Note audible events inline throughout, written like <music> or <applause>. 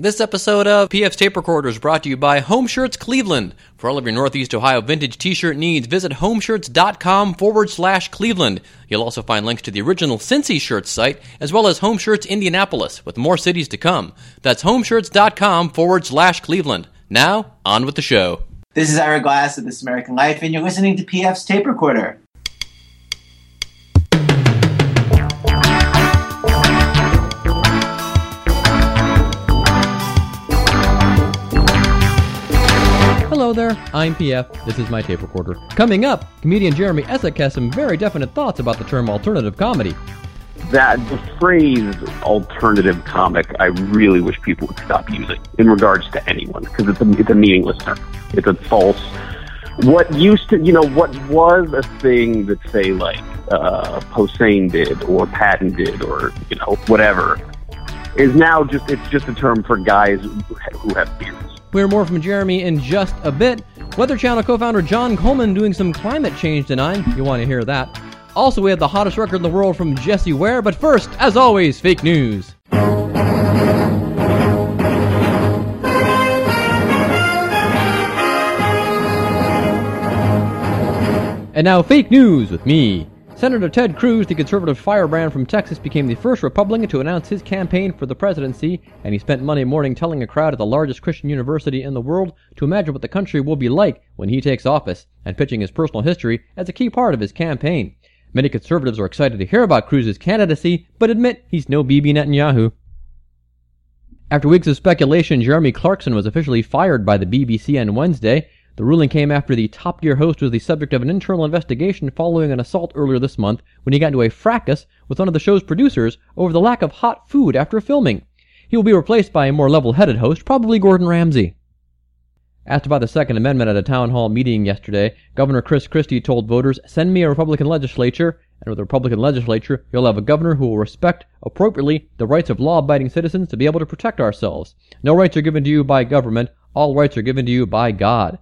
This episode of PF's Tape Recorder is brought to you by Home Shirts Cleveland. For all of your Northeast Ohio vintage t-shirt needs, visit homeshirts.com forward slash Cleveland. You'll also find links to the original Cincy Shirts site, as well as Home Shirts Indianapolis, with more cities to come. That's homeshirts.com forward slash Cleveland. Now, on with the show. This is Ira Glass of This American Life, and you're listening to PF's Tape Recorder. Hello there, I'm PF. This is my tape recorder. Coming up, comedian Jeremy Essig has some very definite thoughts about the term alternative comedy. that the phrase alternative comic I really wish people would stop using in regards to anyone because it's a, it's a meaningless term. It's a false. What used to, you know, what was a thing that say like uh, Posehn did or Patton did or you know whatever is now just it's just a term for guys who have beards. We'll hear more from Jeremy in just a bit. Weather Channel co-founder John Coleman doing some climate change denying. You want to hear that. Also, we have the hottest record in the world from Jessie Ware, but first, as always, fake news. And now, fake news with me. Senator Ted Cruz, the conservative firebrand from Texas, became the first Republican to announce his campaign for the presidency, and he spent Monday morning telling a crowd at the largest Christian university in the world to imagine what the country will be like when he takes office, and pitching his personal history as a key part of his campaign. Many conservatives are excited to hear about Cruz's candidacy, but admit he's no Bibi Netanyahu. After weeks of speculation, Jeremy Clarkson was officially fired by the BBC on Wednesday. The ruling came after the top tier host was the subject of an internal investigation following an assault earlier this month when he got into a fracas with one of the show's producers over the lack of hot food after filming. He will be replaced by a more level headed host, probably Gordon Ramsay. Asked about the Second Amendment at a town hall meeting yesterday, Governor Chris Christie told voters, Send me a Republican legislature, and with a Republican legislature, you'll have a governor who will respect appropriately the rights of law abiding citizens to be able to protect ourselves. No rights are given to you by government, all rights are given to you by God.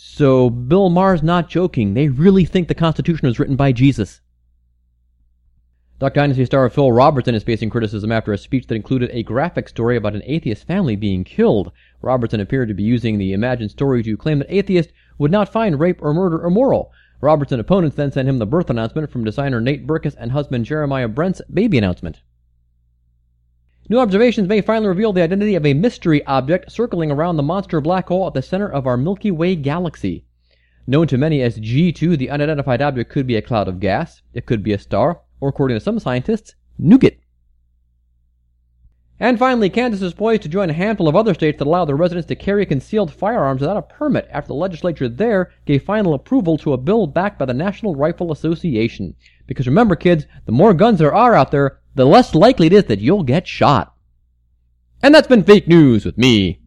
So Bill Maher's not joking. They really think the Constitution was written by Jesus. Duck Dynasty star Phil Robertson is facing criticism after a speech that included a graphic story about an atheist family being killed. Robertson appeared to be using the imagined story to claim that atheists would not find rape or murder immoral. Robertson opponents then sent him the birth announcement from designer Nate Berkus and husband Jeremiah Brent's baby announcement. New observations may finally reveal the identity of a mystery object circling around the monster black hole at the center of our Milky Way galaxy. Known to many as G2, the unidentified object could be a cloud of gas, it could be a star, or according to some scientists, nougat. And finally, Kansas is poised to join a handful of other states that allow their residents to carry concealed firearms without a permit after the legislature there gave final approval to a bill backed by the National Rifle Association. Because remember, kids, the more guns there are out there, the less likely it is that you'll get shot. And that's been fake news with me.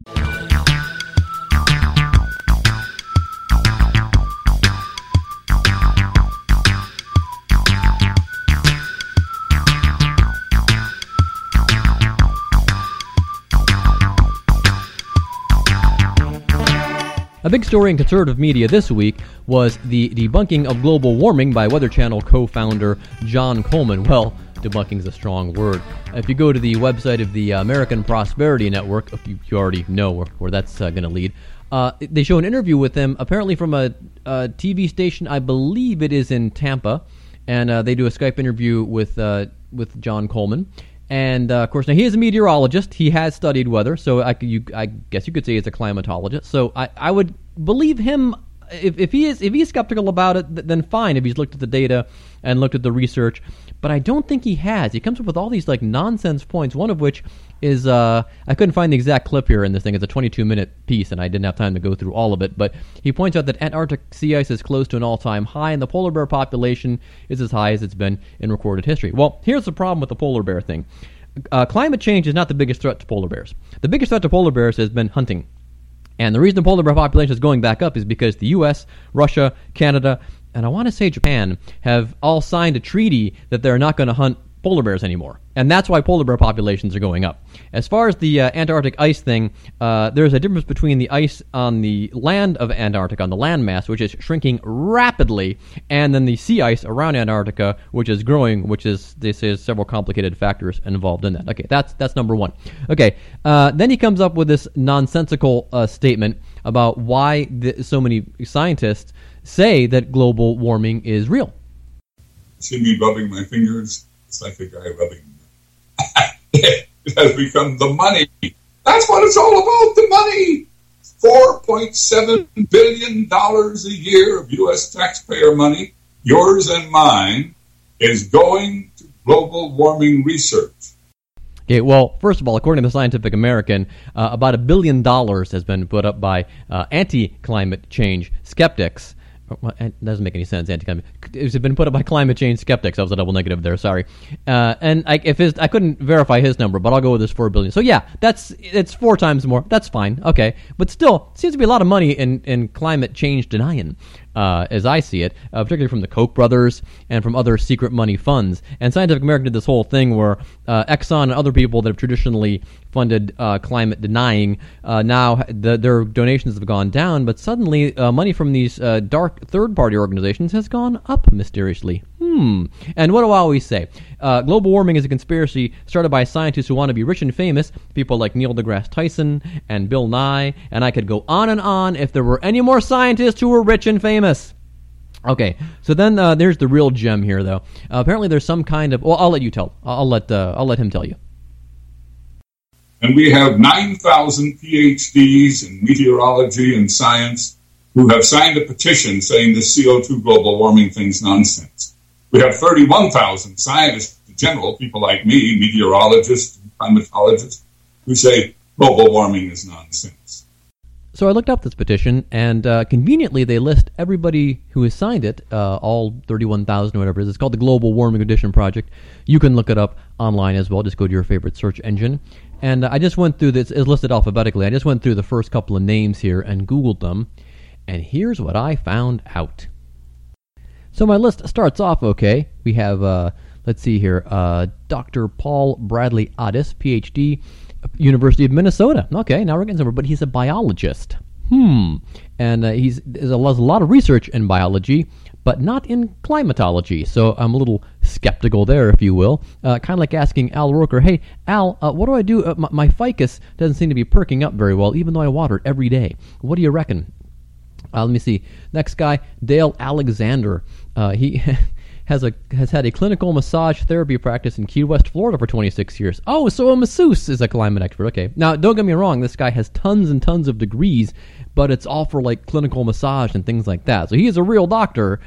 A big story in conservative media this week was the debunking of global warming by Weather Channel co founder John Coleman. Well, debunking is a strong word. If you go to the website of the American Prosperity Network, if you, you already know where, where that's uh, going to lead, uh, they show an interview with him, apparently from a, a TV station, I believe it is in Tampa, and uh, they do a Skype interview with uh, with John Coleman. And uh, of course, now he is a meteorologist. He has studied weather, so I, you, I guess you could say he's a climatologist. So I, I would believe him if, if he is if he's skeptical about it, th- then fine. If he's looked at the data and looked at the research, but I don't think he has. He comes up with all these like nonsense points. One of which is uh, I couldn't find the exact clip here in this thing. It's a 22 minute piece, and I didn't have time to go through all of it. But he points out that Antarctic sea ice is close to an all time high, and the polar bear population is as high as it's been in recorded history. Well, here's the problem with the polar bear thing. Uh, climate change is not the biggest threat to polar bears. The biggest threat to polar bears has been hunting. And the reason the polar bear population is going back up is because the U.S., Russia, Canada, and I want to say Japan have all signed a treaty that they're not going to hunt polar bears anymore, and that's why polar bear populations are going up. As far as the uh, Antarctic ice thing, uh, there's a difference between the ice on the land of Antarctica, on the landmass, which is shrinking rapidly, and then the sea ice around Antarctica, which is growing, which is this is several complicated factors involved in that. Okay, that's that's number one. Okay, uh, then he comes up with this nonsensical uh, statement about why the, so many scientists say that global warming is real. See me rubbing my fingers? It's like a guy rubbing. <laughs> it has become the money. That's what it's all about the money. $4.7 billion a year of U.S. taxpayer money, yours and mine, is going to global warming research. Okay, well, first of all, according to the Scientific American, uh, about a billion dollars has been put up by uh, anti climate change skeptics well, it doesn't make any sense. Anti-climate. It's been put up by climate change skeptics. I was a double negative there. Sorry. Uh, and I, if his, I couldn't verify his number, but I'll go with this four billion. So yeah, that's it's four times more. That's fine. Okay, but still, seems to be a lot of money in in climate change denying uh, as I see it, uh, particularly from the Koch brothers and from other secret money funds. And Scientific American did this whole thing where uh, Exxon and other people that have traditionally funded uh, climate denying uh, now the, their donations have gone down, but suddenly uh, money from these dark third party organizations has gone up mysteriously. Hmm. And what do I always say? global warming is a conspiracy started by scientists who want to be rich and famous, people like Neil deGrasse Tyson and Bill Nye, and I could go on and on if there were any more scientists who were rich and famous. Okay, so then uh, there's the real gem here, though. Uh, apparently, there's some kind of. Well, I'll let you tell. I'll let uh, I'll let him tell you. And we have nine thousand PhDs in meteorology and science who have signed a petition saying the CO2 global warming thing's nonsense. We have thirty-one thousand scientists in general, people like me, meteorologists, climatologists, who say global warming is nonsense. So I looked up this petition, and uh, conveniently they list everybody who has signed it, uh, all 31,000 or whatever it is. It's called the Global Warming Petition Project. You can look it up online as well. Just go to your favorite search engine. And I just went through this, it's listed alphabetically. I just went through the first couple of names here and Googled them. And here's what I found out. So my list starts off okay. We have, uh, let's see here, uh, Dr. Paul Bradley Addis, PhD. University of Minnesota. Okay, now we're getting somewhere. But he's a biologist. Hmm. And uh, he's there's a lot of research in biology, but not in climatology. So I'm a little skeptical there, if you will. Uh, kind of like asking Al Roker, "Hey, Al, uh, what do I do? Uh, my, my, ficus doesn't seem to be perking up very well, even though I water it every day. What do you reckon?" Uh, let me see. Next guy, Dale Alexander. Uh, he <laughs> has a has had a clinical massage therapy practice in Key West, Florida for 26 years. Oh, so a masseuse is a climate expert. Okay. Now, don't get me wrong, this guy has tons and tons of degrees, but it's all for like clinical massage and things like that. So he is a real doctor,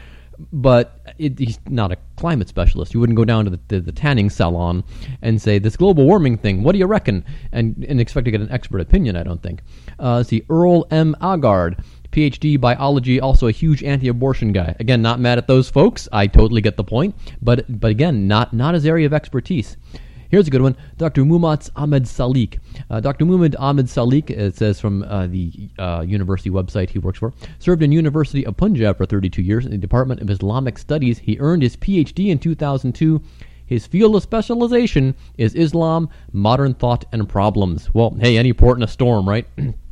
but it, he's not a climate specialist. You wouldn't go down to the, the, the, tanning salon and say, This global warming thing, what do you reckon? And, and expect to get an expert opinion, I don't think. Uh, see, Earl M. Agard PhD biology, also a huge anti-abortion guy. Again, not mad at those folks. I totally get the point, but but again, not not his area of expertise. Here's a good one. Dr. Muhammad Ahmed Salik. Uh, Dr. Muhammad Ahmed Salik, it says from uh, the uh, university website he works for, served in University of Punjab for 32 years in the Department of Islamic Studies. He earned his PhD in 2002. His field of specialization is Islam, modern thought, and problems. Well, hey, any port in a storm, right? <clears throat>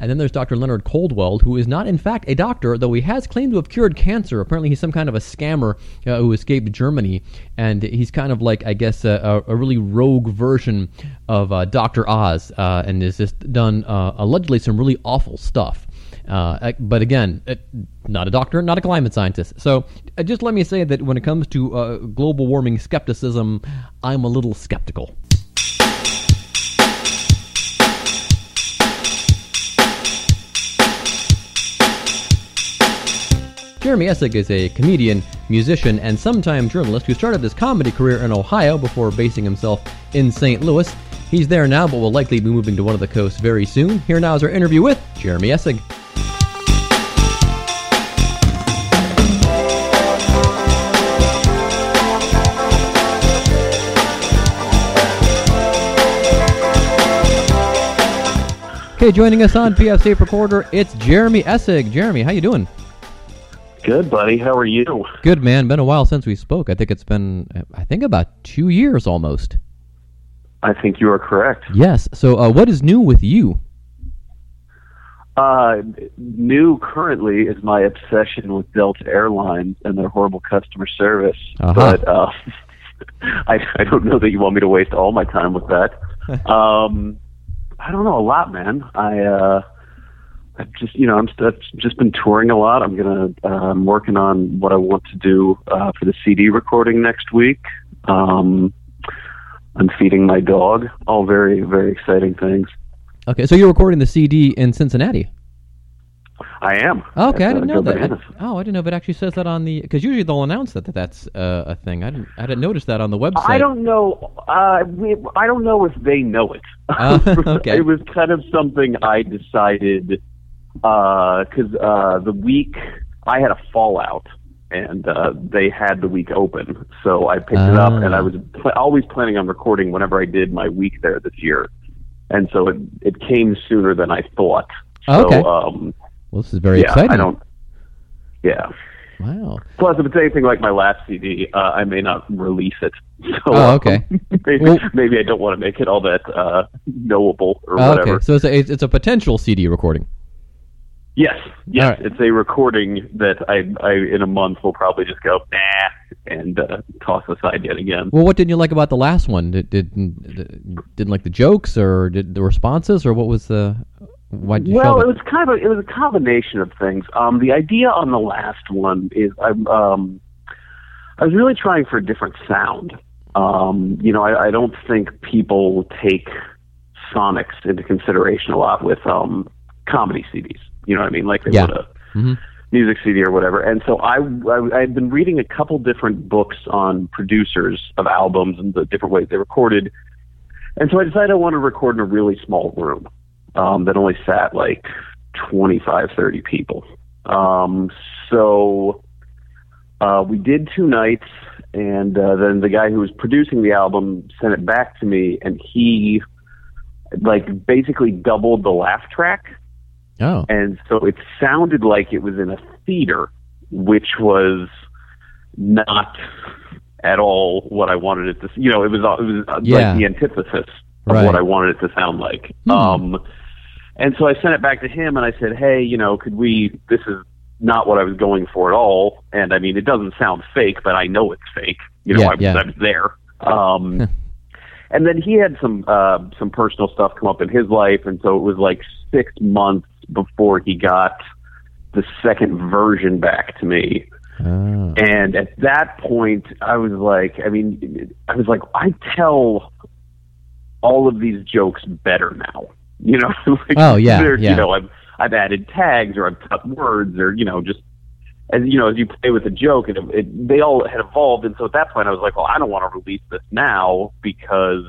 And then there's Dr. Leonard Coldwell, who is not, in fact, a doctor, though he has claimed to have cured cancer. Apparently, he's some kind of a scammer uh, who escaped Germany. And he's kind of like, I guess, a, a really rogue version of uh, Dr. Oz uh, and has just done uh, allegedly some really awful stuff. Uh, but again, not a doctor, not a climate scientist. So uh, just let me say that when it comes to global warming skepticism, I'm a little skeptical. Jeremy Essig is a comedian, musician, and sometime journalist who started his comedy career in Ohio before basing himself in St. Louis. He's there now, but will likely be moving to one of the coasts very soon. Here now is our interview with Jeremy Essig. Okay, joining us on PF Tape Recorder, it's Jeremy Essig. Jeremy, how you doing? Good, buddy. How are you? Good, man. Been a while since we spoke. I think it's been, I think about two years almost. I think you are correct. Yes. So, uh, what is new with you? Uh, new currently is my obsession with Delta Airlines and their horrible customer service. Uh-huh. But uh, <laughs> I, I don't know that you want me to waste all my time with that. <laughs> um, I don't know a lot, man. I uh, I've just you know I'm I've just been touring a lot. I'm gonna uh, I'm working on what I want to do uh, for the CD recording next week. Um, I'm feeding my dog. All very very exciting things. Okay, so you're recording the CD in Cincinnati. I am. Okay, I uh, didn't know that. I- oh, I didn't know if it actually says that on the because usually they'll announce that, that that's uh, a thing. I didn't I didn't notice that on the website. I don't know. Uh, we, I don't know if they know it. Uh, <laughs> okay. <laughs> it was kind of something I decided because uh, the week I had a fallout and uh, they had the week open, so I picked it up and I Ah. was pl- always planning on recording whenever I did my week there this year, and so it it came sooner than I thought. So, Okay. Um, Well, this is very yeah, exciting. I don't. Yeah. Wow. Plus, if it's anything like my last CD, uh, I may not release it. <laughs> So, Oh, okay. um, maybe, Well- maybe I don't want to make it all that uh, knowable or Oh, whatever. okay, so it's a, it's a potential CD recording. Yes, yes, right. it's a recording that I, I, in a month, will probably just go nah and uh, toss aside yet again. Well, what didn't you like about the last one? Did, did didn't like the jokes or did the responses or what was the why Well, it was kind of a, it was a combination of things. Um, the idea on the last one is I'm um, I was really trying for a different sound. Um, you know, I, I don't think people take sonics into consideration a lot with um, comedy CDs. You know what I mean? Like they Yeah. would a Mhm. music CD or whatever. And so I, I I had been reading a couple different books on producers of albums and the different ways they recorded. And so I decided I wanted to record in a really small room um, that only sat like 25, 30 people. Um, so uh, we did two nights, and uh, then the guy who was producing the album sent it back to me, and he like basically doubled the laugh track, Oh, and so it sounded like it was in a theater, which was not at all what I wanted it to. You know, it was it was uh, Yeah. like the antithesis of Right. what I wanted it to sound like. Hmm. Um, and so I sent it back to him, and I said, "Hey, you know, could we? This is not what I was going for at all. And I mean, it doesn't sound fake, but I know it's fake. You know, Yeah, I, yeah. I was there." Um, and then he had some uh, some personal stuff come up in his life, and so it was like six months before he got the second version back to me. oh. And at that point, I was like, I mean, I was like, I tell all of these jokes better now. You know, <laughs> like, Oh, yeah, yeah. You know, I've I've added tags or I've cut words or you know just as you know as you play with a joke, it, it they all had evolved. And so at that point, I was like, well, I don't want to release this now because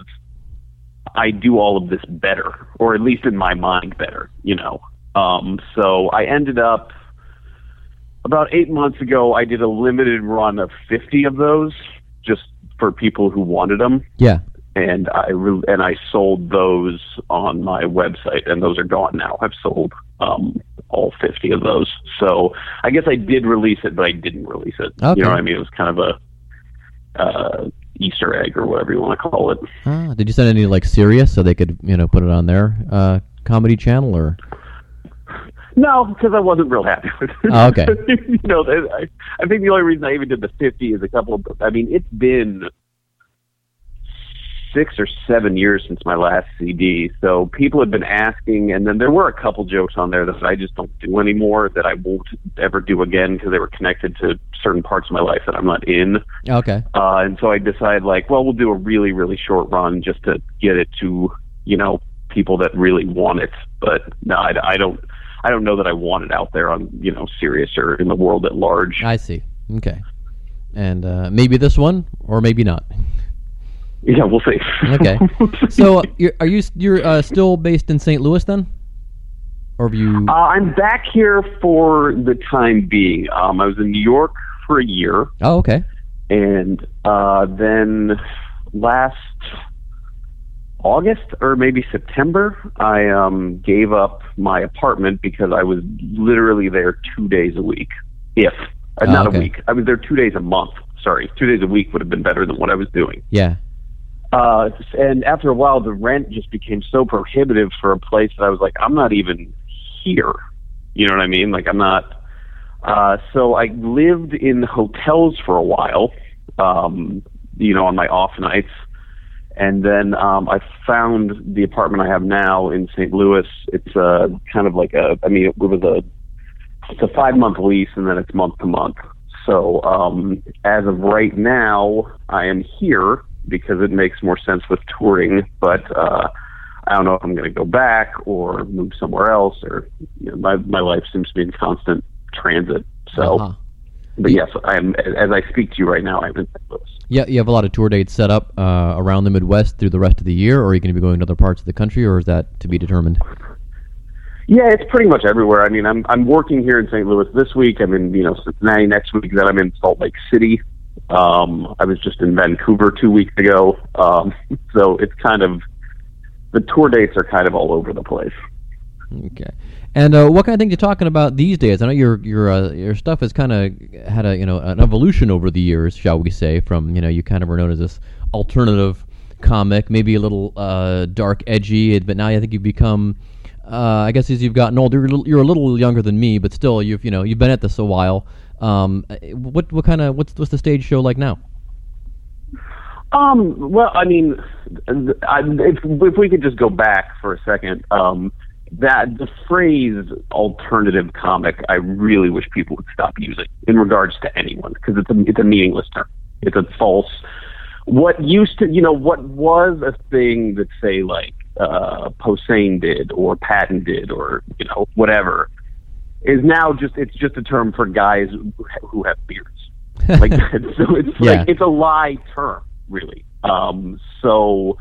I do all of this better, or at least in my mind better. You know, um, so I ended up about eight months ago, I did a limited run of 50 of those just for people who wanted them. yeah. And I re- and I sold those on my website, and those are gone now. I've sold um, all 50 of those. So I guess I did release it, but I didn't release it. Okay. You know what I mean? It was kind of a uh, Easter egg or whatever you want to call it. Ah, did you send any like serious so they could you know put it on their uh, comedy channel or? No, because I wasn't real happy with it. Oh, okay. <laughs> you know, I, I think the only reason I even did the 50 is a couple of, I mean, it's been six or seven years since my last CD. So people had been asking, and then there were a couple jokes on there that I just don't do anymore that I won't ever do again because they were connected to certain parts of my life that I'm not in. Okay. Uh, and so I decided, like, well, we'll do a really, really short run just to get it to, you know, people that really want it. But no, I, I don't, I don't know that I want it out there on, you know, Sirius or in the world at large. I see. Okay. And uh, maybe this one or maybe not. Yeah, we'll see. Okay. <laughs> so uh, you're, are you you're uh, still based in St. Louis then, or have you? uh, I'm back here for the time being. Um, I was in New York for a year, oh, okay. and uh, then last August or maybe September, I um, gave up my apartment because I was literally there two days a week, if Uh, Oh, not okay. a week. I was there two days a month. Sorry, two days a week would have been better than what I was doing. Yeah. Uh, and after a while, the rent just became so prohibitive for a place that I was like, I'm not even here. You know what I mean? Like, I'm not. Uh, so I lived in hotels for a while, um, you know, on my off nights. And then um, I found the apartment I have now in St. Louis. It's uh, kind of like a, I mean, it was a, it's a five month lease and then it's month to month. So um, as of right now, I am here because it makes more sense with touring. But uh, I don't know if I'm going to go back or move somewhere else. Or you know, my my life seems to be in constant transit. So, Uh-huh. But yes, I am. As I speak to you right now, I'm in St. Louis. Yeah, you have a lot of tour dates set up uh, around the Midwest through the rest of the year, or are you going to be going to other parts of the country, or is that to be determined? Yeah, it's pretty much everywhere. I mean, I'm I'm working here in St. Louis this week. I'm in you know Cincinnati next week. Then I'm in Salt Lake City. Um, I was just in Vancouver two weeks ago. Um, <laughs> so it's kind of the tour dates are kind of all over the place. Okay. And uh, what kind of things you talking about these days? I know your your uh, your stuff has kind of had a you know an evolution over the years, shall we say? From you know you kind of were known as this alternative comic, maybe a little uh, dark, edgy, but now I think you've become. Uh, I guess as you've gotten older, you're a, little, you're a little younger than me, but still, you've you know you've been at this a while. Um, what what kind of what's what's the stage show like now? Um, well, I mean, I, if, if we could just go back for a second, um, that the phrase alternative comic, I really wish people would stop using in regards to anyone because it's a, it's a meaningless term. It's a false. What used to, you know, what was a thing that say like uh, Posehn did or Patton did or you know whatever is now just it's just a term for guys who, have beards. <laughs> Like <laughs> so, it's Yeah. like it's a lie term, really. Um, so,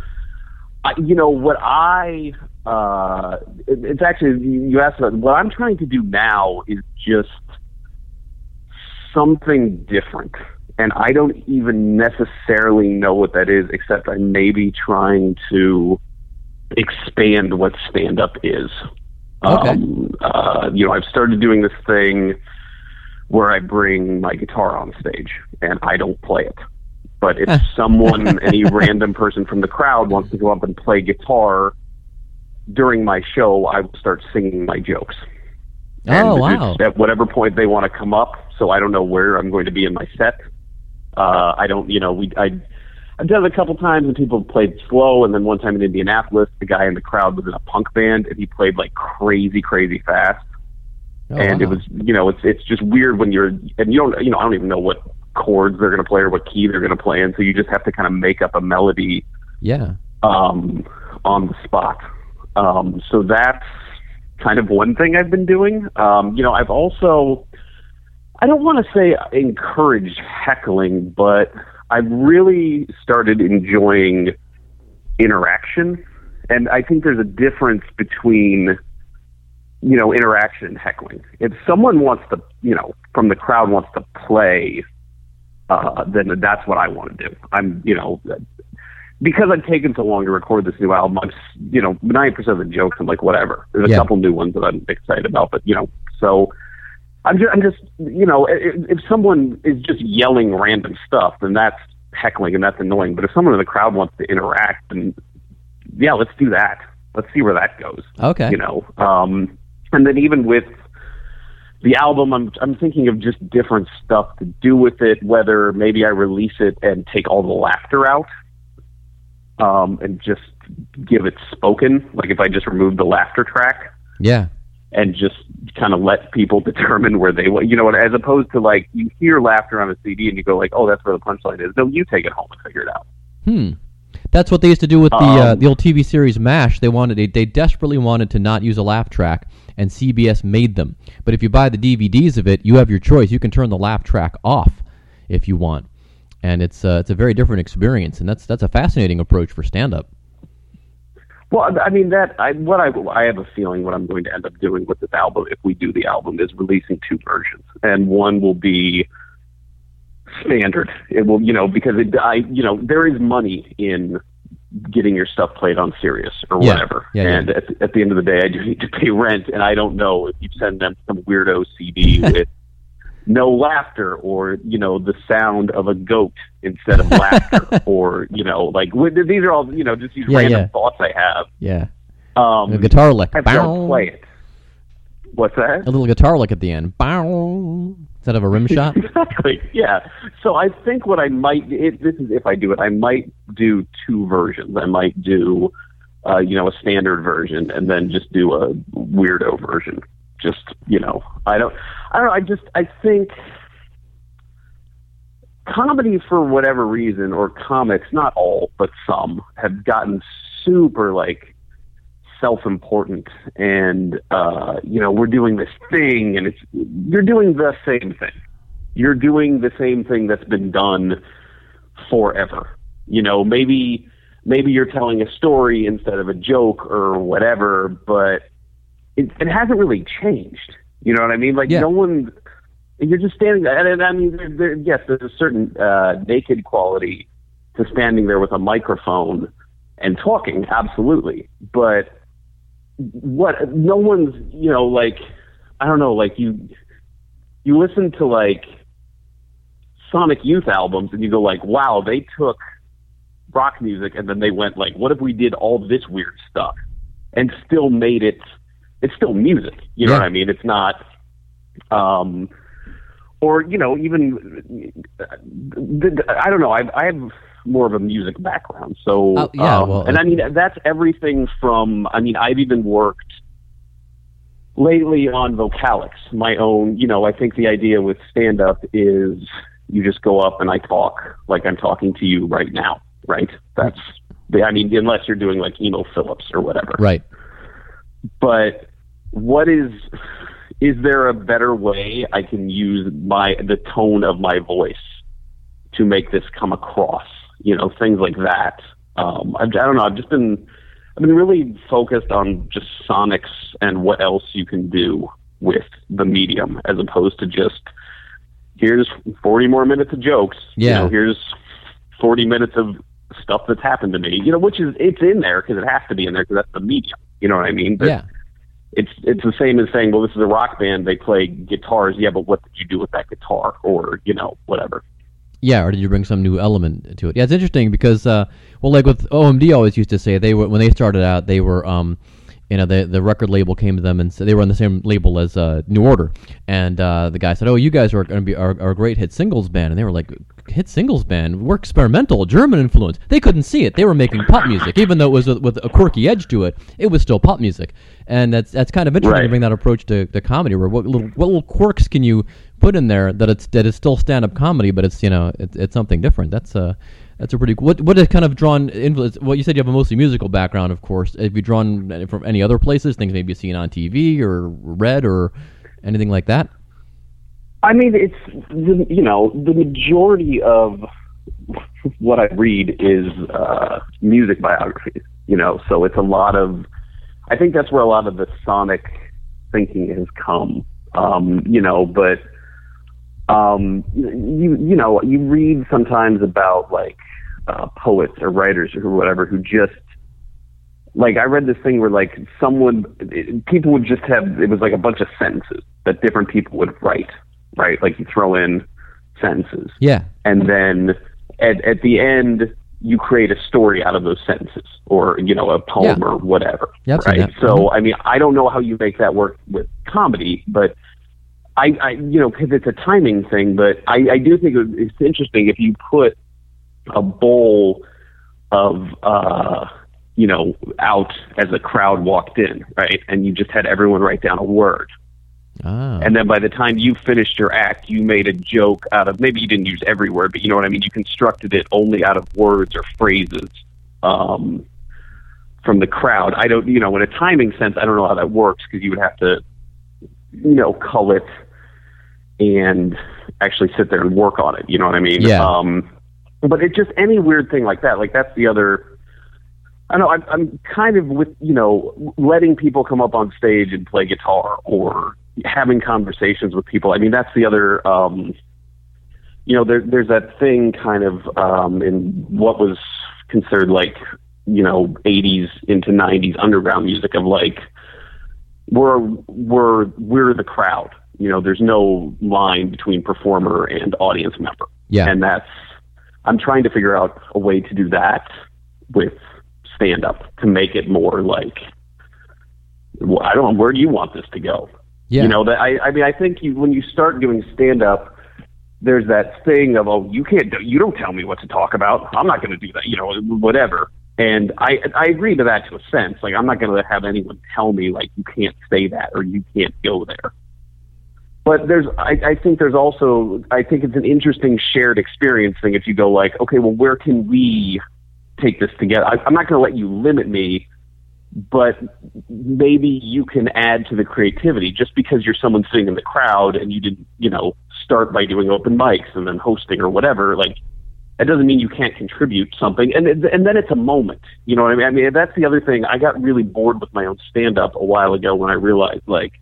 I, you know what I uh, it, it's actually you asked about what I'm trying to do now is just something different. And I don't even necessarily know what that is, except I may be trying to expand what stand up is. Okay. Um, uh, you know, I've started doing this thing where I bring my guitar on stage and I don't play it. But if someone, <laughs> any random person from the crowd wants to go up and play guitar during my show, I will start singing my jokes. Oh wow! At whatever point they want to come up, so I don't know where I'm going to be in my set. Uh, I don't, you know, we I I've done it a couple times and people played slow, and then one time in Indianapolis, the guy in the crowd was in a punk band and he played like crazy, crazy fast. Oh, and it was, you know, it's it's just weird when you're and you don't, you know, I don't even know what chords they're going to play or what key they're going to play in, so you just have to kind of make up a melody yeah. um, on the spot. Um, so that's kind of one thing I've been doing. Um, you know, I've also, I don't want to say encouraged heckling, but I've really started enjoying interaction. And I think there's a difference between, you know, interaction and heckling. If someone wants to, you know, from the crowd wants to play, uh, then that's what I want to do. I'm, you know, because I've taken so long to record this new album, I'm, you know, 90% of the jokes, I'm like, whatever. There's a Yeah. couple new ones that I'm excited about, but, you know, so I'm just, I'm just, you know, i- i- if someone is just yelling random stuff, then that's heckling and that's annoying. But if someone in the crowd wants to interact, then yeah, let's do that. Let's see where that goes Okay. you know. Um, and then even with the album, I'm I'm thinking of just different stuff to do with it. Whether maybe I release it and take all the laughter out, um, and just give it spoken. Like if I just remove the laughter track Yeah. and just kind of let people <laughs> determine where they want, you know, as opposed to like you hear laughter on a CD and you go like, oh, that's where the punchline is. No, you take it home and figure it out. Hmm. That's what they used to do with the uh, Um, the old TV series MASH. They wanted they, they desperately wanted to not use a laugh track, and CBS made them. But if you buy the DVDs of it, you have your choice. You can turn the laugh track off if you want, and it's uh, it's a very different experience. And that's that's a fascinating approach for stand up. Well, I mean that I what I I have a feeling what I'm going to end up doing with this album, if we do the album, is releasing two versions, and one will be standard. It will, you know, because it, I, you know, there is money in getting your stuff played on Sirius or Yeah. whatever, Yeah, yeah. and at, at the end of the day, I do <laughs> need to pay rent, and I don't know if you send them some weirdo CD <laughs> with no laughter or you know the sound of a goat instead of laughter <laughs> or you know like these are all you know just these Yeah, random yeah. thoughts I have. Yeah. Um, A guitar lick. I don't play it. What's that? A little guitar lick at the end. Bow. Instead of a rim shot. exactly. Yeah. So I think what I might it, this is if I do it, I might do two versions. I might do uh, you know a standard version and then just do a weirdo version. Just you know, I don't, I don't know. I just I think comedy for whatever reason or comics, not all but some, have gotten super like self-important. And uh you know we're doing this thing and it's you're doing the same thing. You're doing the same thing that's been done forever. You know maybe maybe you're telling a story instead of a joke or whatever but it, it hasn't really changed. You know what i mean? Like Yeah. no one you're just standing there. And, and i mean there, there, yes there's a certain uh naked quality to standing there with a microphone and talking absolutely. But what no one's you know like i don't know like you you listen to like sonic youth albums and you go like wow they took rock music and then they went like what if we did all this weird stuff and still made it it's still music you know Yeah. what i mean it's not um or you know even i don't know i i have more of a music background so Oh, yeah, um, well, and i mean that's everything from i mean i've even worked lately on vocalics my own you know i think the idea with stand up is you just go up and i talk like i'm talking to you right now right that's the i mean unless you're doing like Emo Philips or whatever right. but what is is there a better way I can use my the tone of my voice to make this come across? You know, things like that. Um, I, I don't know. I've just been I've been really focused on just sonics and what else you can do with the medium, as opposed to just here's 40 more minutes of jokes. Yeah. You know, here's 40 minutes of stuff that's happened to me. You know, which is it's in there because it has to be in there because that's the medium. You know what I mean? But Yeah. it's it's the same as saying, well, this is a rock band. They play guitars. Yeah, but what did you do with that guitar? Or you know, whatever. Yeah, or did you bring some new element to it? Yeah, it's interesting because, uh, well, like with OMD, always used to say they were when they started out, they were, um, you know, the the record label came to them and said they were on the same label as uh, New Order, and uh, the guy said, "Oh, you guys are going to be our, our great hit singles band," and they were like, "Hit singles band? We're experimental, German influence." They couldn't see it; they were making pop music, even though it was with, with a quirky edge to it. It was still pop music, and that's that's kind of interesting to bring that approach to, to comedy. Where what little what little quirks can you put in there that it's that is still stand up comedy, but it's you know it's, it's something different. That's uh that's a pretty what what has kind of drawn influence. Well, you said you have a mostly musical background, of course. Have you drawn from any other places? Things maybe seen on TV or read or anything like that? I mean, it's the, you know the majority of what I read is uh, music biographies. You know, so it's a lot of. I think that's where a lot of the sonic thinking has come. Um, you know, but um, you you know you read sometimes about like uh, poets or writers or whatever who just like I read this thing where like someone it, people would just have it was like a bunch of sentences that different people would write right? Like you throw in sentences. Yeah, and then at at the end you create a story out of those sentences or you know a poem Yeah. or whatever Yeah, right? so Mhm. I mean I don't know how you make that work with comedy but I, I you know because it's a timing thing but I, I do think it- it's interesting if you put a bowl of uh you know out as a crowd walked in right and you just had everyone write down a word ah, and then by the time you finished your act, you made a joke out of maybe you didn't use every word, but you know what I mean. You constructed it only out of words or phrases um, from the crowd. I don't, you know, in a timing sense, I don't know how that works because you would have to, you know, cull it and actually sit there and work on it. You know what I mean? Yeah. Um, but it just any weird thing like that. Like that's the other. I know. I'm, I'm kind of with you know letting people come up on stage and play guitar or having conversations with people. I mean, that's the other. Um, you know, there, there's that thing kind of um, in what was considered like you know 80s into 90s underground music of like we're we're we're the crowd. You know, there's no line between performer and audience member. Yeah. And that's I'm trying to figure out a way to do that with stand up to make it more like well, I don't know where do you want this to go? Yeah. You know, that I I mean I think you when you start doing stand up there's that thing of oh you can't do, you don't tell me what to talk about. I'm not going to do that, you know, whatever. And I I agree to that to a sense. Like I'm not going to have anyone tell me like you can't say that or you can't go there. But there's I, I think there's also I think it's an interesting shared experience thing if you go like okay well where can we take this together? I, I'm not going to let you limit me, but maybe you can add to the creativity just because you're someone sitting in the crowd and you didn't you know start by doing open mics and then hosting or whatever like that doesn't mean you can't contribute something. And and then it's a moment. You know what I mean? I mean that's the other thing. I got really bored with my own stand up a while ago when I realized like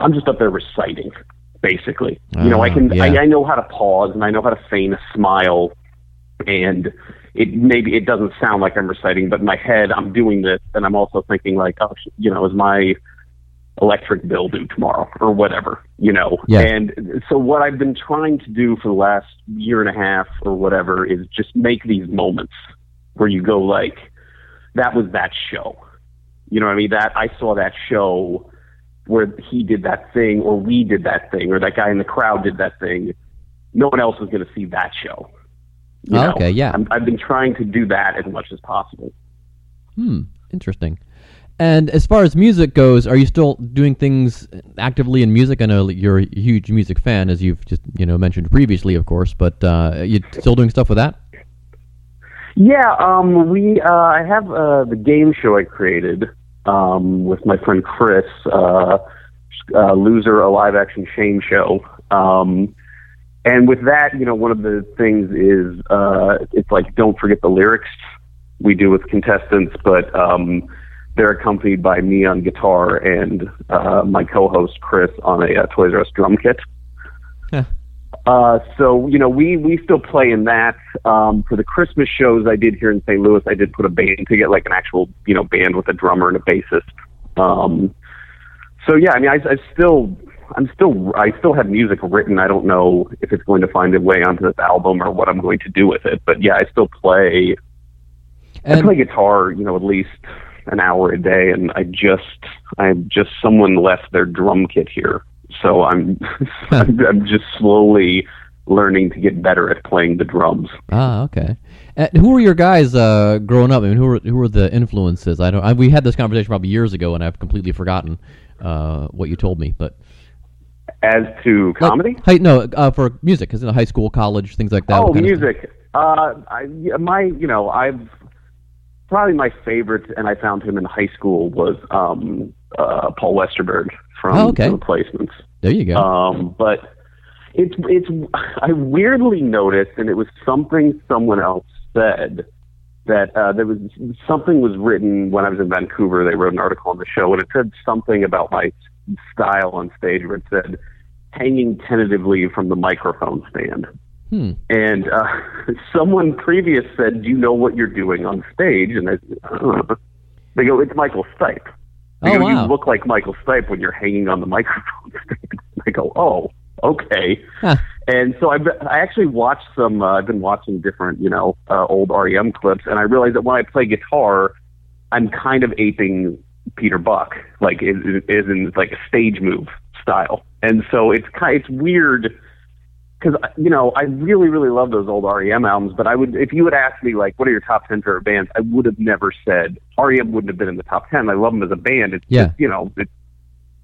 I'm just up there reciting, basically. you know, I Ah, can yeah. I, I know how to pause and I know how to feign a smile and it maybe it doesn't sound like I'm reciting, but in my head I'm doing this and I'm also thinking like, oh, sh- you know, is my electric bill due tomorrow or whatever, you know. Yeah. And so what I've been trying to do for the last year and a half or whatever is just make these moments where you go like, that was that show. You know what I mean? That I saw that show where he did that thing or we did that thing or that guy in the crowd did that thing. No one else is going to see that show. You Oh, know? okay, yeah. I'm, I've been trying to do that as much as possible. Hmm. Interesting. And as far as music goes, are you still doing things actively in music? I know you're a huge music fan, as you've just you know mentioned previously, of course. But uh, you still doing stuff with that? Yeah, um, we uh, I have uh, the game show I created um, with my friend Chris, uh, uh, Loser, a live action shame show. Um, and with that, you know, one of the things is uh, it's like don't forget the lyrics we do with contestants, but um, they're accompanied by me on guitar and uh, my co-host Chris on a uh, Toys R Us drum kit. Yeah. Uh, so you know, we we still play in that. Um, for the Christmas shows I did here in St. Louis, I did put a band to get like an actual you know band with a drummer and a bassist. Um, so yeah, I mean, I, I still, I'm still, I still have music written. I don't know if it's going to find a way onto this album or what I'm going to do with it. But yeah, I still play. I And play guitar, you know, at least an hour a day, and I just, I'm just someone left their drum kit here, so I'm, <laughs> I'm, I'm just slowly learning to get better at playing the drums. ah, okay. And who were your guys uh, growing up? I mean, who were who were the influences? I don't. I, we had this conversation probably years ago, and I've completely forgotten uh, what you told me. But As to like, comedy, hi, no, uh, for music, because in high school, college, things like that. oh, music. uh, I, my, you know, I've probably my favorite, and I found him in high school was um, uh, Paul Westerberg from Oh, okay. The Replacements. there you go. Um, but it's it's I weirdly noticed, and it was something someone else said that uh, there was something was written when I was in Vancouver. They wrote an article on the show, and it said something about my style on stage, where it said hanging tentatively from the microphone stand. Hmm. And uh, <laughs> someone previous said, "Do you know what you're doing on stage?" And I, I. They go, "It's Michael Stipe." They Oh, go, wow. You look like Michael Stipe when you're hanging on the microphone. <laughs> I go, "Oh, okay." Huh. And so I've I actually watched some. Uh, I've been watching different, you know, uh, old REM clips, and I realized that when I play guitar, I'm kind of aping Peter Buck, like is, is in like a stage move style. And so it's kind, it's weird because you know I really really love those old REM albums, but I would if you would ask me like what are your top ten favorite bands, I would have never said REM wouldn't have been in the top ten. I love them as a band. It's Yeah. just, you know, it,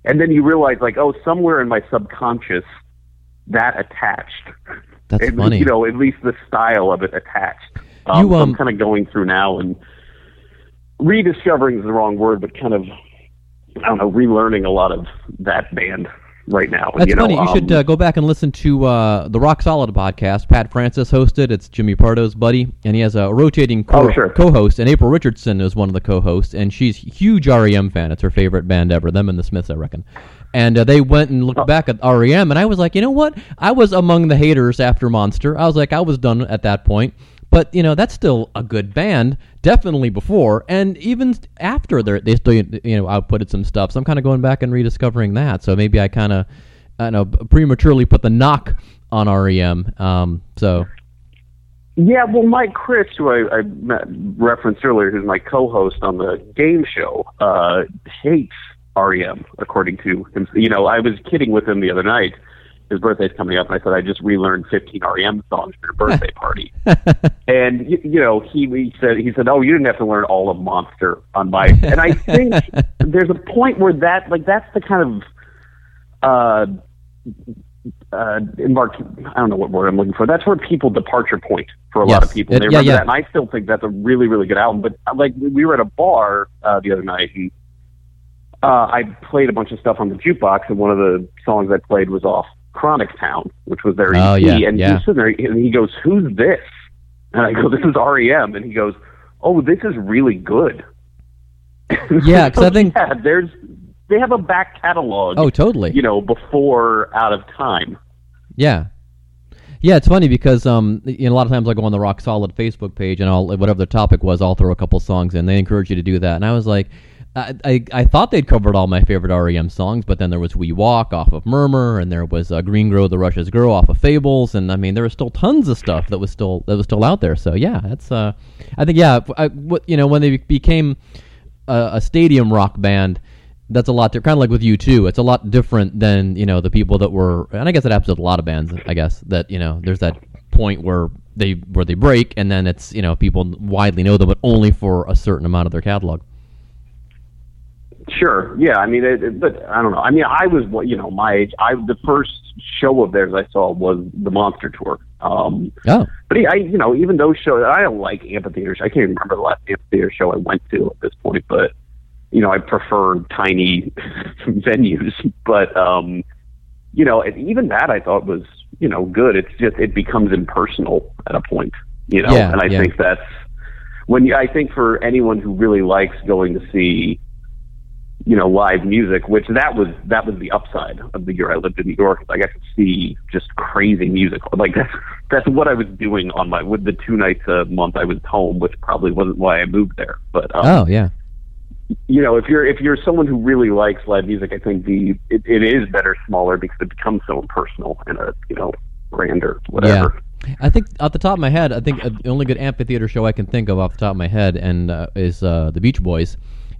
and then you realize like oh somewhere in my subconscious that attached. That's At- funny. You know, at least the style of it attached. Um, You, um, I'm kind of going through now and rediscovering is the wrong word, but kind of I don't know, relearning a lot of that band right now. That's you know, funny. You should um, uh, go back and listen to uh, the Rock Solid podcast. Pat Francis hosted. It's Jimmy Pardo's buddy, and he has a rotating co- Oh, sure. co-host. And April Richardson is one of the co-hosts, and she's a huge REM fan. It's her favorite band ever. Them and the Smiths, I reckon. And uh, they went and Oh. looked back at REM, and I was like, you know what? I was among the haters after Monster. I was like, I was done at that point. But you know that's still a good band, definitely before and even after they they still you know outputted some stuff. So I'm kind of going back and rediscovering that. So maybe I kind of I know prematurely put the knock on REM. Um, so Yeah, well, Mike Chris, who I, I met, referenced earlier, who's my co-host on the game show, uh, hates REM, according to him. You know, I was kidding with him the other night. His birthday's coming up, and I said I just relearned 15 REM songs for your birthday <laughs> party. and you, you know, he, he said he said, "Oh, you didn't have to learn all of Monster on my." And I think <laughs> there's a point where that, like, that's the kind of uh, uh, embark. I don't know what word I'm looking for. That's where people departure point for a lot of people. It- They remember yeah. that, and I still think that's a really, really good album. But uh, like, we were at a bar uh, the other night, and uh, I played a bunch of stuff on the jukebox, and one of the songs I played was off Chronic Town, which was their Oh, EP. yeah, and yeah. he's sitting there, and he goes, "Who's this?" And I go, "This is REM." And he goes, "Oh, this is really good." <laughs> Yeah, 'cause I think- yeah, there's they have a back catalog. oh, totally. you know, before Out of Time. Yeah. Yeah, it's funny because um, you know, a lot of times I go on the Rock Solid Facebook page and I'll whatever the topic was, I'll throw a couple songs in. They encourage you to do that, and I was like, I, I, thought they'd covered all my favorite REM songs, but then there was We Walk off of Murmur, and there was uh, Green Grow the Rushes Grow off of Fables, and I mean there was still tons of stuff that was still that was still out there. So yeah, that's uh, I think yeah, I, what you know when they became a, a stadium rock band, that's a lot. Kind of like with U2. It's a lot different than you know the people that were. And I guess it happens with a lot of bands. I guess that you know there's that point where they where they break, and then it's you know people widely know them, but only for a certain amount of their catalog. Sure, yeah. I mean, it, it, but I don't know. I mean, I was, what you know, my age. I the first show of theirs I saw was the Monster Tour. Um, Oh, but I, you know, even those shows, I don't like amphitheaters. I can't even remember the last amphitheater show I went to at this point. But you know, I prefer tiny <laughs> venues. But um, you know, even that I thought was, you know, good. It's just it becomes impersonal at a point. You know, Yeah, and I yeah. think that's when you, I think for anyone who really likes going to see you know, live music, which that was that was the upside of the year I lived in New York. Like I could see just crazy music. Like that's that's what I was doing on my with the two nights a month I was home, which probably wasn't why I moved there. But um, oh yeah, you know, if you're if you're someone who really likes live music, I think the it, it is better smaller because it becomes so impersonal and a you know grander whatever. I think off the top of my head, I think uh, the only good amphitheater show I can think of off the top of my head and uh, is uh, the Beach Boys.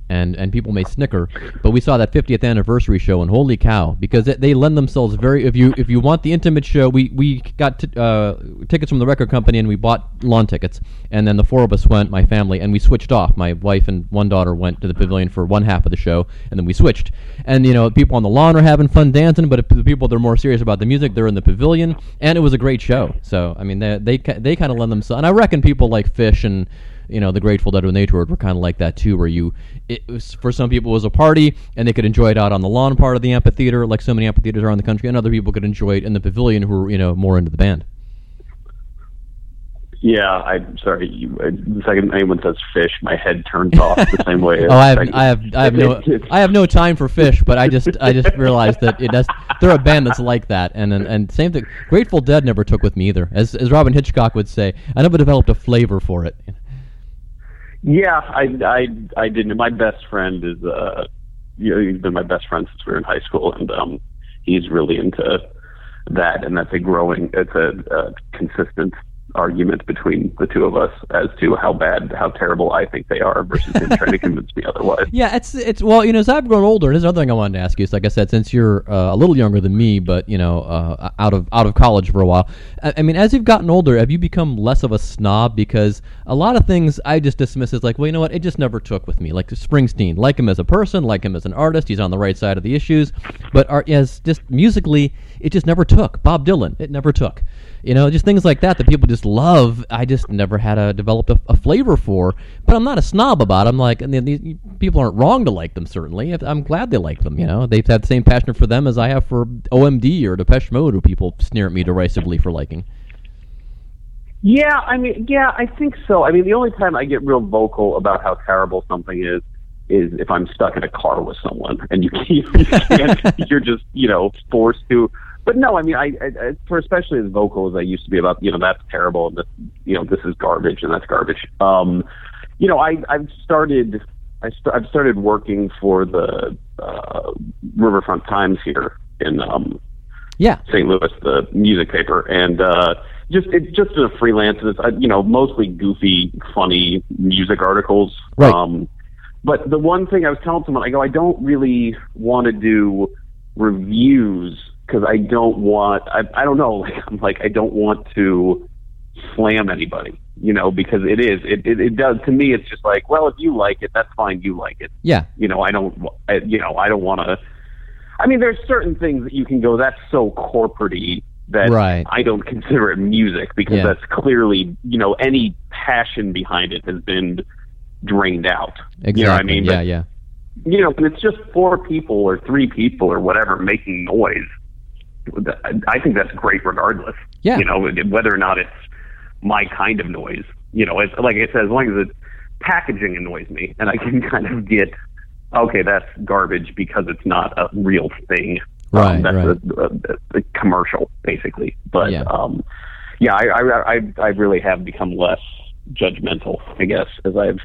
And, and people may snicker, but we saw that 50th anniversary show, and holy cow! Because they, they lend themselves very. If you if you want the intimate show, we we got t- uh, tickets from the record company, and we bought lawn tickets, and then the four of us went, my family, and we switched off. My wife and one daughter went to the pavilion for one half of the show, and then we switched. And you know, people on the lawn are having fun dancing, but the people that are more serious about the music, they're in the pavilion, and it was a great show. So I mean, they they they kind of lend themselves, and I reckon people like Phish and you know the Grateful Dead when they toured were kind of like that too, where you it was for some people it was a party and they could enjoy it out on the lawn part of the amphitheater, like so many amphitheaters around the country, and other people could enjoy it in the pavilion who were you know more into the band. Yeah, I'm sorry. You, uh, the second anyone says Phish, my head turns off the same way. <laughs> Oh, I have, I have, I have no, <laughs> I have no time for Phish, but I just, I just realized that it does. They're a band that's like that, and and, and same thing. Grateful Dead never took with me either, as as Robyn Hitchcock would say. I never developed a flavor for it. Yeah, I, I, I didn't. My best friend is, uh, you know, he's been my best friend since we were in high school, and um, he's really into that, and that's a growing, it's a, a consistent argument between the two of us as to how bad, how terrible I think they are, versus him trying to <laughs> convince me otherwise. Yeah, it's it's well, you know, as I've grown older, and there's another thing I wanted to ask you. Is like I said, since you're uh, a little younger than me, but you know, uh, out of out of college for a while. I, I mean, as you've gotten older, have you become less of a snob? Because a lot of things I just dismiss as like, well, you know what, it just never took with me. Like Springsteen, like him as a person, like him as an artist, he's on the right side of the issues. But art, as just musically, it just never took. Bob Dylan, it never took. You know, just things like that that people just love. I just never had a developed a, a flavor for. But I'm not a snob about. It. I'm like, and the- these people aren't wrong to like them. Certainly, I'm glad they like them. You know, they've had the same passion for them as I have for OMD or Depeche Mode, who people sneer at me derisively for liking. Yeah, I mean, yeah, I think so. I mean, the only time I get real vocal about how terrible something is is if I'm stuck in a car with someone and you can't, you can't <laughs> you're just you know forced to. But no, I mean, I, I for especially as vocal as I used to be about you know that's terrible and this you know this is garbage and that's garbage. Um, you know, I I've started I st- I've started working for the uh, Riverfront Times here in um Yeah. St. Louis, the music paper, and uh, just it's just as a freelance, it's, uh, you know, mostly goofy, funny music articles. Right. Um, but the one thing I was telling someone, I go, I don't really want to do reviews because I don't want, I, I don't know, <laughs> like, I'm like, I don't want to slam anybody, you know, because it is, it, it, it does, to me, it's just like, well, if you like it, that's fine, you like it. Yeah. You know, I don't, I, you know, I don't want to, I mean, there's certain things that you can go, that's so corporate that Right. I don't consider it music because Yeah. that's clearly, you know, any passion behind it has been drained out. Exactly. You know what I mean? Yeah, But, yeah. You know, when it's just four people or three people or whatever making noise, I think that's great regardless. Yeah. You know, whether or not it's my kind of noise. You know, it's like I said, as long as it's packaging annoys me and I can <laughs> kind of get, okay, that's garbage because it's not a real thing. Right, um, that's right. A, a, a commercial, basically. But Yeah. um, yeah, I, I, I, I really have become less judgmental, I guess, as I've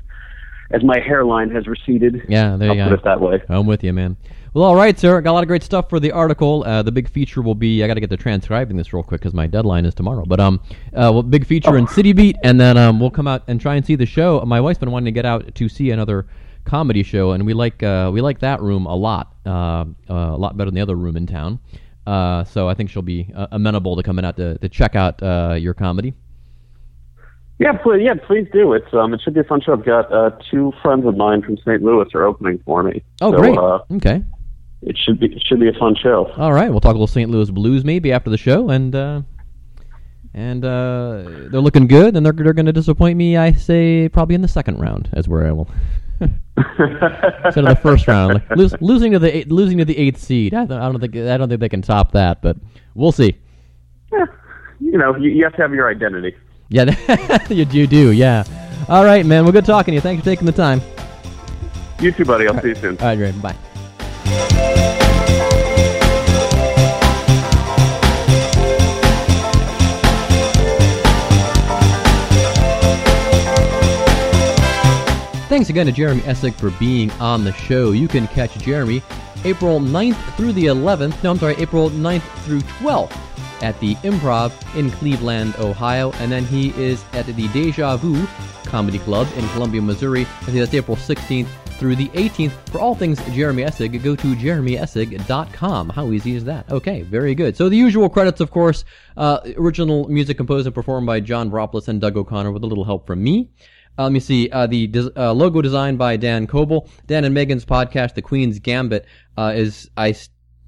as my hairline has receded. Yeah, there I'll you put go. it that way. I'm with you, man. Well, all right, sir. Got a lot of great stuff for the article. Uh, the big feature will be. I got to get to transcribing this real quick because my deadline is tomorrow. But um, uh, well, big feature in City Beat, and then um, we'll come out and try and see the show. My wife's been wanting to get out to see another comedy show, and we like uh, we like that room a lot, uh, uh, a lot better than the other room in town. Uh, so I think she'll be uh, amenable to coming out to, to check out uh, your comedy. Yeah, please, yeah, please do. It's um, it should be a fun show. I've got uh, two friends of mine from St. Louis are opening for me. Oh, so, great. Uh, okay. It should be it should be a fun show. All right, we'll talk a little St. Louis blues maybe after the show, and uh, and uh, they're looking good, and they're they're going to disappoint me. I say probably in the second round, as where I will <laughs> instead of the first round, like, lose, losing to the eight, losing to the eighth seed. I don't, I don't think I don't think they can top that, but we'll see. Yeah, you know, you, you have to have your identity. Yeah, <laughs> you, you do. Yeah. All right, man. Well, good talking to you. Thanks for taking the time. You too, buddy. I'll see you soon. All right, great. Bye. Thanks again to Jeremy Essig for being on the show. You can catch Jeremy April 9th through the 11th. No, I'm sorry, April 9th through 12th at the Improv in Cleveland, Ohio. And then he is at the Deja Vu Comedy Club in Columbia, Missouri. I think that's April 16th through the 18th. For all things Jeremy Essig, go to jeremyessig.com. How easy is that? Okay, very good. So the usual credits, of course, uh, original music composed and performed by John Veropoulos and Doug O'Connor with a little help from me. Uh, let me see. Uh, the des- uh, logo designed by Dan Coble. Dan and Megan's podcast, The Queen's Gambit, uh, is I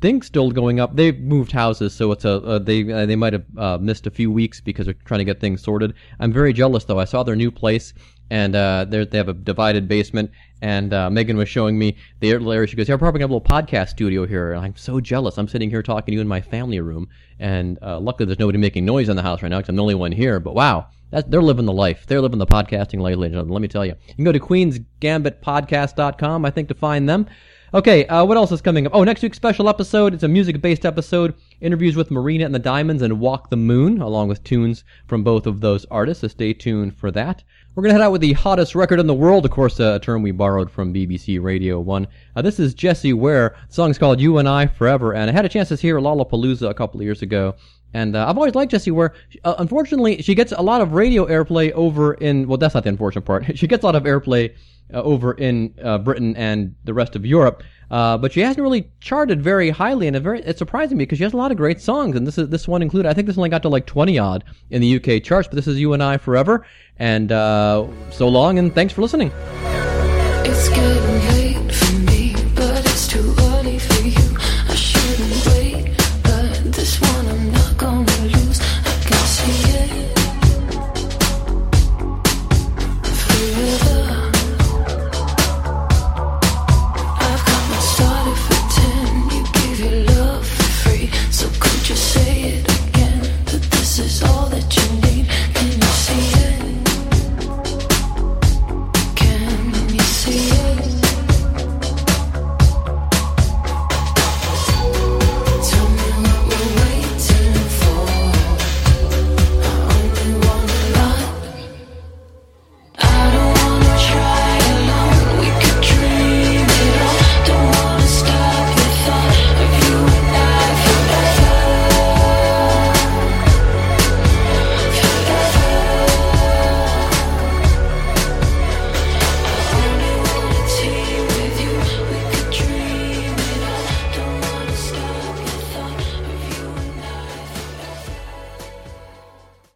think still going up. They've moved houses, so it's a they uh, they might have uh, missed a few weeks because they're trying to get things sorted. I'm very jealous though. I saw their new place, and they're- they have a divided basement. And Megan was showing me the area. She goes, "Yeah, we're probably gonna have a little podcast studio here." And I'm so jealous. I'm sitting here talking to you in my family room, and luckily there's nobody making noise in the house right now because I'm the only one here. But wow, that's, they're living the life. They're living the podcasting life. Let me tell you. You can go to queensgambitpodcast.com, I think, to find them. Okay, uh, what else is coming up? Oh, next week's special episode. It's a music-based episode. Interviews with Marina and the Diamonds and Walk the Moon, along with tunes from both of those artists. So stay tuned for that. We're gonna head out with the hottest record in the world, of course, uh, a term we borrowed from BBC Radio One. Uh, this is Jessie Ware. The song's called "You and I Forever," and I had a chance to hear Lollapalooza a couple of years ago. And uh, I've always liked Jessie Ware. Uh, unfortunately, she gets a lot of radio airplay over in. Well, that's not the unfortunate part. <laughs> she gets a lot of airplay uh, over in uh, Britain and the rest of Europe. Uh, but she hasn't really charted very highly, and very, it's surprising me because she has a lot of great songs, and this is this one included. I think this only got to like twenty odd in the UK charts, but this is "You and I Forever," and uh, so long, and thanks for listening.